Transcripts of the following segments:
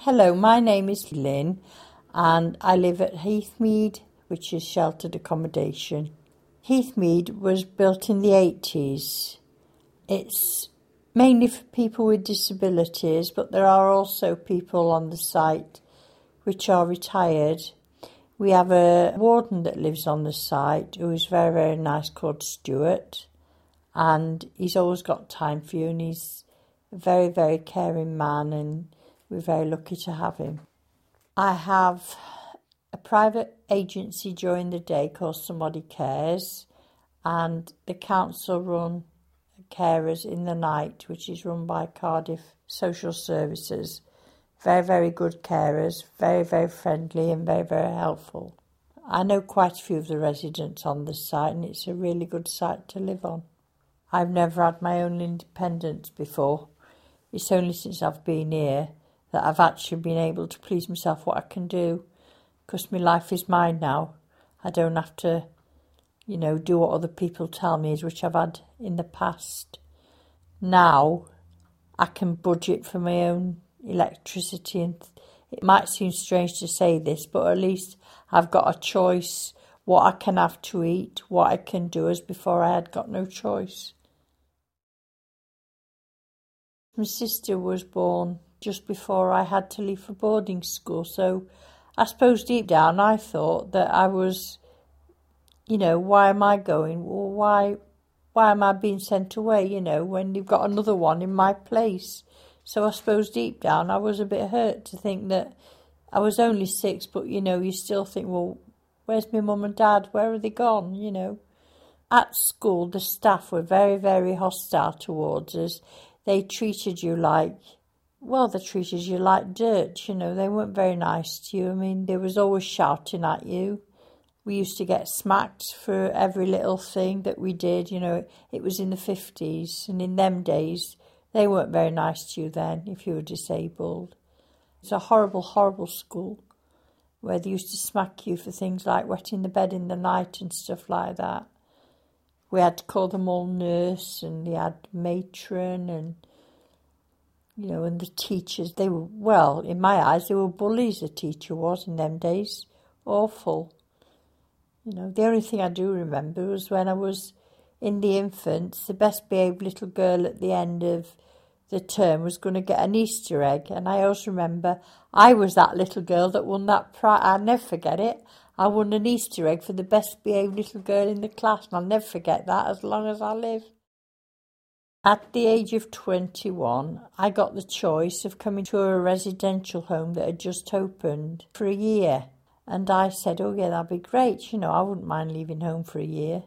Hello, my name is Lynn and I live at Heathmead, which is sheltered accommodation. Heathmead was built in the 80s. It's mainly for people with disabilities, but there are also people on the site which are retired. We have a warden that lives on the site who is very, very nice called Stuart, and he's always got time for you, and he's a very, very caring man, and we're very lucky to have him. I have a private agency during the day called Somebody Cares, and the council run carers in the night, which is run by Cardiff Social Services. Very, very good carers, very, very friendly and very, very helpful. I know quite a few of the residents on the site, and it's a really good site to live on. I've never had my own independence before. It's only since I've been here that I've actually been able to please myself what I can do because my life is mine now. I don't have to, you know, do what other people tell me, is, which I've had in the past. Now I can budget for my own electricity, and it might seem strange to say this, but at least I've got a choice what I can have to eat, what I can do, as before I had got no choice. My sister was born just before I had to leave for boarding school. So I suppose deep down I thought that I was, you know, why am I going? Well, why, why am I being sent away? You know, when you've got another one in my place. So I suppose deep down I was a bit hurt to think that I was only six, but you know, you still think, well, where's my mum and dad? Where are they gone? You know. At school, the staff were very, very hostile towards us. They treated you like well, they treated you like dirt, you know, they weren't very nice to you. I mean, they was always shouting at you. We used to get smacked for every little thing that we did, you know, it was in the 50s, and in them days, they weren't very nice to you then if you were disabled. It's a horrible, horrible school where they used to smack you for things like wetting the bed in the night and stuff like that. We had to call them all nurse, and they had matron and you know, and the teachers, they were, well, in my eyes, they were bullies, the teacher was in them days. Awful. You know, the only thing I do remember was when I was in the infants, the best behaved little girl at the end of the term was going to get an Easter egg. And I always remember I was that little girl that won that prize. I'll never forget it. I won an Easter egg for the best behaved little girl in the class, and I'll never forget that as long as I live. At the age of 21, I got the choice of coming to a residential home that had just opened for a year. And I said, Oh, yeah, that'd be great. You know, I wouldn't mind leaving home for a year.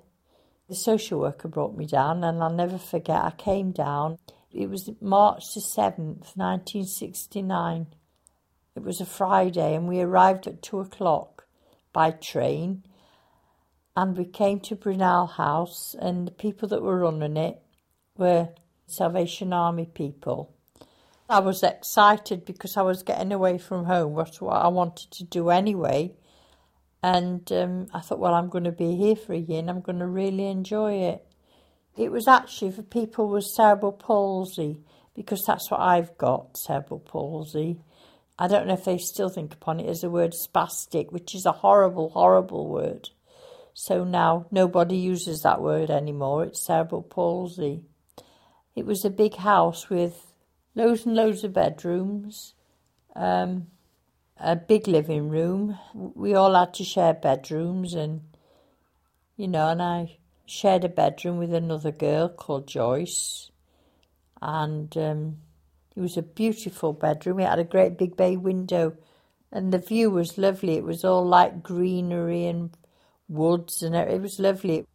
The social worker brought me down, and I'll never forget, I came down. It was March the 7th, 1969. It was a Friday, and we arrived at two o'clock by train. And we came to Brunel House, and the people that were running it were Salvation Army people. I was excited because I was getting away from home, was what I wanted to do anyway. And um, I thought, well, I'm going to be here for a year and I'm going to really enjoy it. It was actually for people with cerebral palsy because that's what I've got cerebral palsy. I don't know if they still think upon it as the word spastic, which is a horrible, horrible word. So now nobody uses that word anymore. It's cerebral palsy. It was a big house with loads and loads of bedrooms, um, a big living room. We all had to share bedrooms, and you know, and I shared a bedroom with another girl called Joyce, and um, it was a beautiful bedroom. It had a great big bay window, and the view was lovely. It was all like greenery and woods, and it was lovely.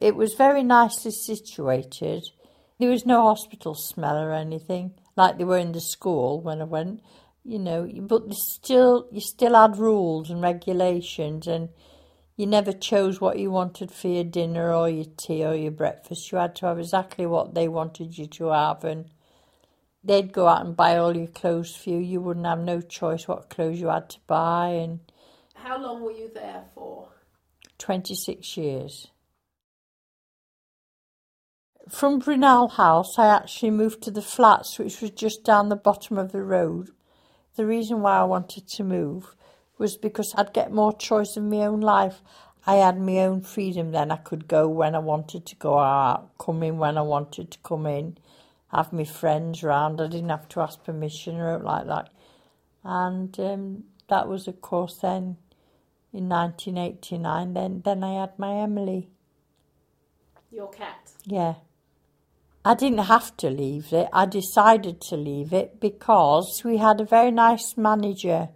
It was very nicely situated. There was no hospital smell or anything like they were in the school when I went, you know. But still, you still had rules and regulations, and you never chose what you wanted for your dinner or your tea or your breakfast. You had to have exactly what they wanted you to have, and they'd go out and buy all your clothes for you. You wouldn't have no choice what clothes you had to buy. And how long were you there for? Twenty six years. From Brunel House, I actually moved to the flats, which was just down the bottom of the road. The reason why I wanted to move was because I'd get more choice in my own life. I had my own freedom then. I could go when I wanted to go out, come in when I wanted to come in, have my friends round. I didn't have to ask permission or like that. And um, that was, of course, then in 1989. Then, then I had my Emily. Your cat? Yeah. I didn't have to leave it. I decided to leave it because we had a very nice manager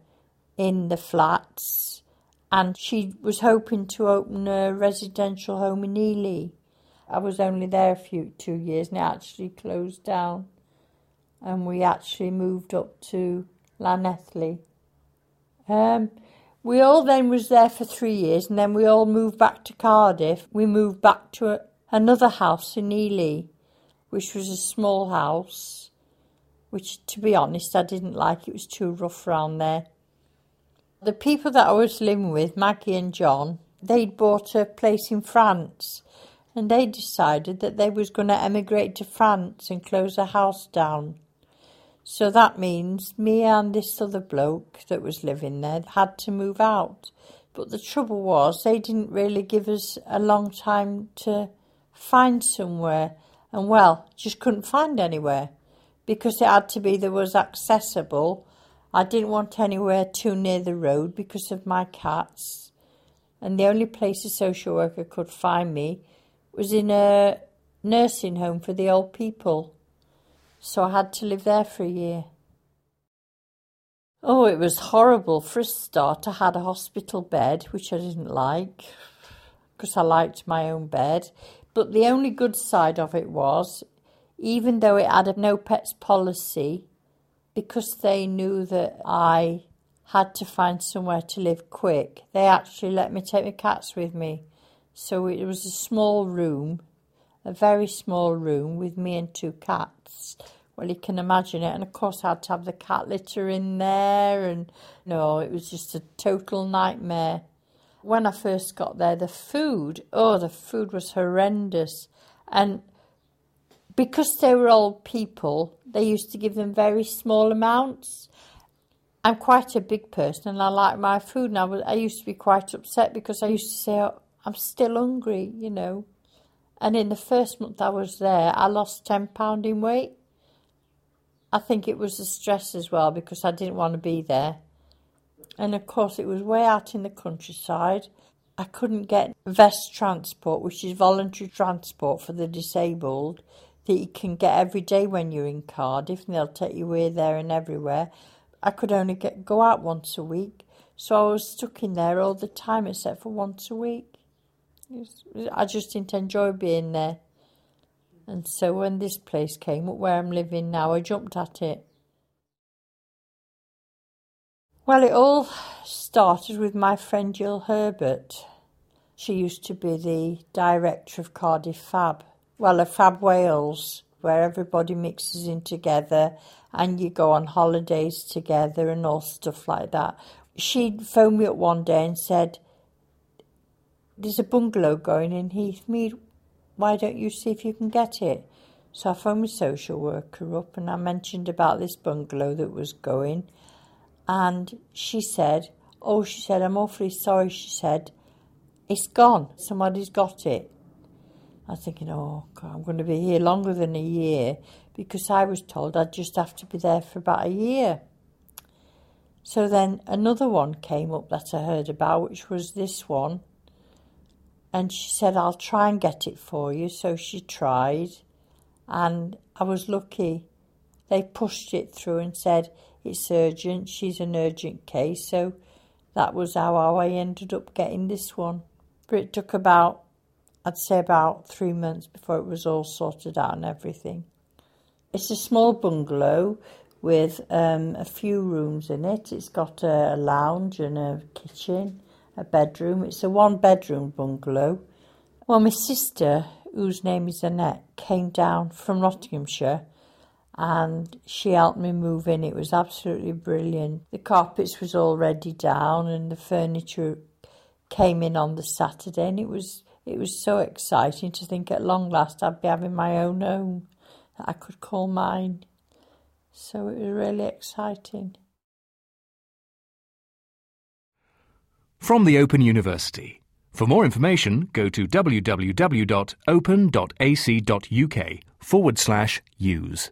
in the flats and she was hoping to open a residential home in Ely. I was only there a few two years and it actually closed down and we actually moved up to Llanelli. Um, we all then was there for three years and then we all moved back to Cardiff. We moved back to a, another house in Ely which was a small house, which, to be honest, I didn't like. It was too rough round there. The people that I was living with, Maggie and John, they'd bought a place in France and they decided that they was going to emigrate to France and close the house down. So that means me and this other bloke that was living there had to move out. But the trouble was they didn't really give us a long time to find somewhere and well, just couldn't find anywhere because it had to be that was accessible. I didn't want anywhere too near the road because of my cats, and the only place a social worker could find me was in a nursing home for the old people. So I had to live there for a year. Oh, it was horrible. For a start, I had a hospital bed, which I didn't like because I liked my own bed. But the only good side of it was, even though it had a no pets policy, because they knew that I had to find somewhere to live quick, they actually let me take my cats with me. So it was a small room, a very small room with me and two cats. Well, you can imagine it. And of course, I had to have the cat litter in there. And no, it was just a total nightmare when I first got there, the food, oh, the food was horrendous. And because they were old people, they used to give them very small amounts. I'm quite a big person and I like my food. And I, was, I used to be quite upset because I used to say, oh, I'm still hungry, you know. And in the first month I was there, I lost £10 in weight. I think it was the stress as well because I didn't want to be there. And of course, it was way out in the countryside. I couldn't get VEST transport, which is voluntary transport for the disabled, that you can get every day when you're in Cardiff, and they'll take you here, there, and everywhere. I could only get go out once a week, so I was stuck in there all the time, except for once a week. I just didn't enjoy being there. And so when this place came up where I'm living now, I jumped at it. Well, it all started with my friend Jill Herbert. She used to be the director of Cardiff Fab, well, of Fab Wales, where everybody mixes in together and you go on holidays together and all stuff like that. She phoned me up one day and said, There's a bungalow going in Heathmead. Why don't you see if you can get it? So I phoned my social worker up and I mentioned about this bungalow that was going and she said, Oh, she said, I'm awfully sorry. She said, It's gone. Somebody's got it. I was thinking, Oh, God, I'm going to be here longer than a year because I was told I'd just have to be there for about a year. So then another one came up that I heard about, which was this one. And she said, I'll try and get it for you. So she tried. And I was lucky. They pushed it through and said, it's urgent, she's an urgent case, so that was how I ended up getting this one. But it took about, I'd say about three months before it was all sorted out and everything. It's a small bungalow with um, a few rooms in it. It's got a lounge and a kitchen, a bedroom. It's a one bedroom bungalow. Well, my sister, whose name is Annette, came down from Nottinghamshire and she helped me move in. It was absolutely brilliant. The carpets was already down and the furniture came in on the Saturday and it was it was so exciting to think at long last I'd be having my own home that I could call mine. So it was really exciting. From the Open University. For more information, go to www.open.ac.uk forward slash use.